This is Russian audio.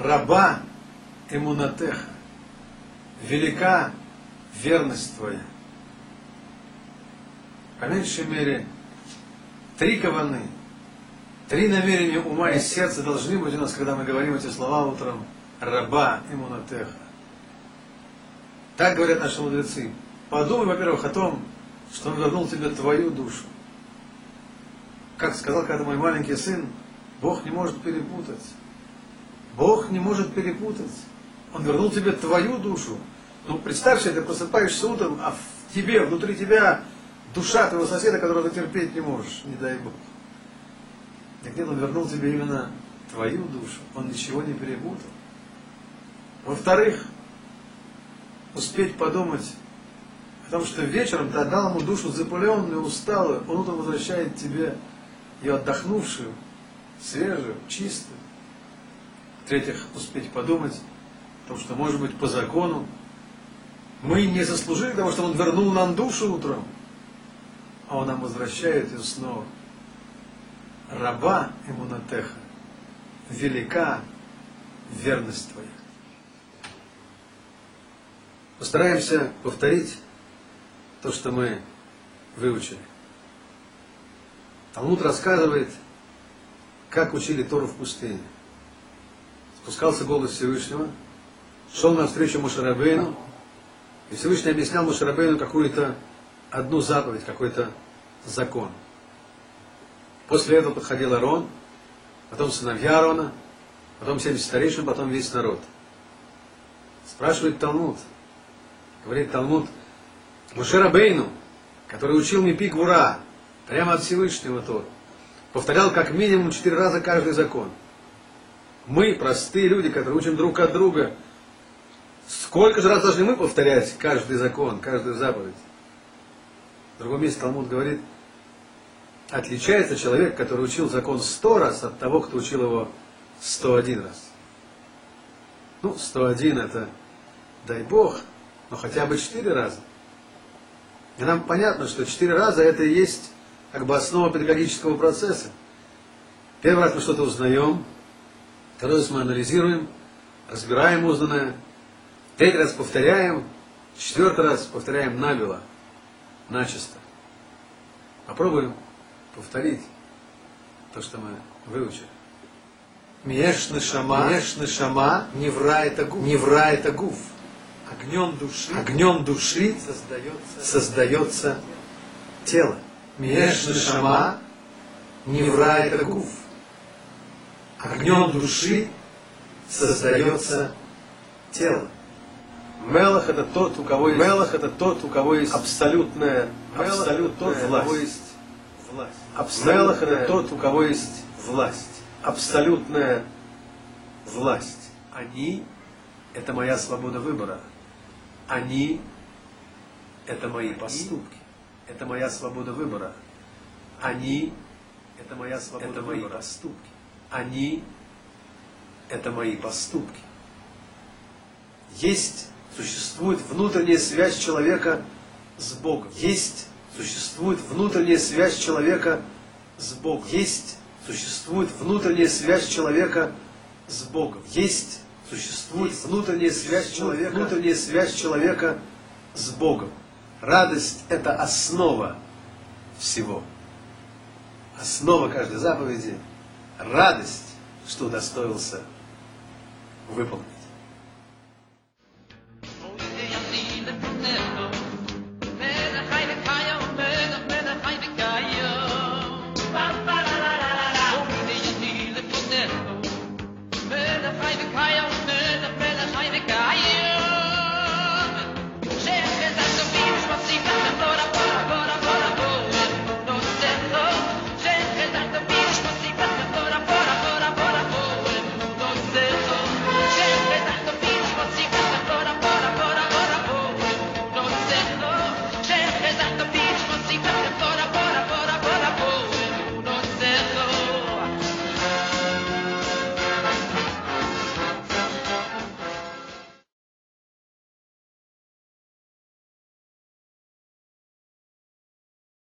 раба эмунатеха, велика верность твоя. По меньшей мере, три каваны, три намерения ума и сердца должны быть у нас, когда мы говорим эти слова утром. Раба имунатеха. Так говорят наши мудрецы. Подумай, во-первых, о том, что он вернул тебе твою душу. Как сказал когда мой маленький сын, Бог не может перепутать. Бог не может перепутать. Он вернул тебе твою душу. Ну, представь себе, ты просыпаешься утром, а в тебе, внутри тебя душа твоего соседа, которого ты терпеть не можешь, не дай Бог. Так нет, он вернул тебе именно твою душу. Он ничего не перепутал. Во-вторых, успеть подумать о том, что вечером ты отдал ему душу запыленную, усталую, он утром возвращает тебе ее отдохнувшую, свежую, чистую. В-третьих, успеть подумать о том, что, может быть, по закону мы не заслужили того, что Он вернул нам душу утром, а Он нам возвращает ее снова. Раба Эмунатеха, велика верность Твоя. Постараемся повторить то, что мы выучили. Талмуд рассказывает, как учили Тору в пустыне. Спускался голос Всевышнего, шел навстречу Мушарабейну, и Всевышний объяснял Мушарабейну какую-то одну заповедь, какой-то закон. После этого подходил Арон, потом сыновья Арона, потом 70 старейшин, потом весь народ. Спрашивает Талмуд, говорит Талмуд, Мушарабейну, который учил Мипик Вура, прямо от Всевышнего Тору, повторял как минимум четыре раза каждый закон. Мы, простые люди, которые учим друг от друга, сколько же раз должны мы повторять каждый закон, каждую заповедь? В другом месте Талмуд говорит, отличается человек, который учил закон сто раз от того, кто учил его сто один раз. Ну, сто один это, дай Бог, но хотя бы четыре раза. И нам понятно, что четыре раза это и есть как бы основа педагогического процесса. Первый раз мы что-то узнаем, второй раз мы анализируем, разбираем узнанное, третий раз повторяем, четвертый раз повторяем набело, начисто. Попробуем повторить то, что мы выучили. Мешны шама, мешны шама, невра это гуф. Невра это гуф. Огнем души, огнем души создается, создается тело. Мешны шама, невра это гуф. Огнем души создается тело. Мелах это тот, у кого есть, Мелах это тот, у кого есть абсолютная, абсолютная власть. власть. Мелах это тот, у кого есть власть. Абсолютная власть. Они – это моя свобода выбора. Они – это мои поступки. Это моя свобода выбора. Они – это моя свобода это мои поступки. Они – это мои поступки. Есть, существует внутренняя связь человека с Богом. Есть, существует внутренняя связь человека с Богом. Есть, существует внутренняя связь человека с Богом. Есть, существует внутренняя связь человека, внутренняя связь человека с Богом. Радость – это основа всего. Основа каждой заповеди – радость, что удостоился выполнить.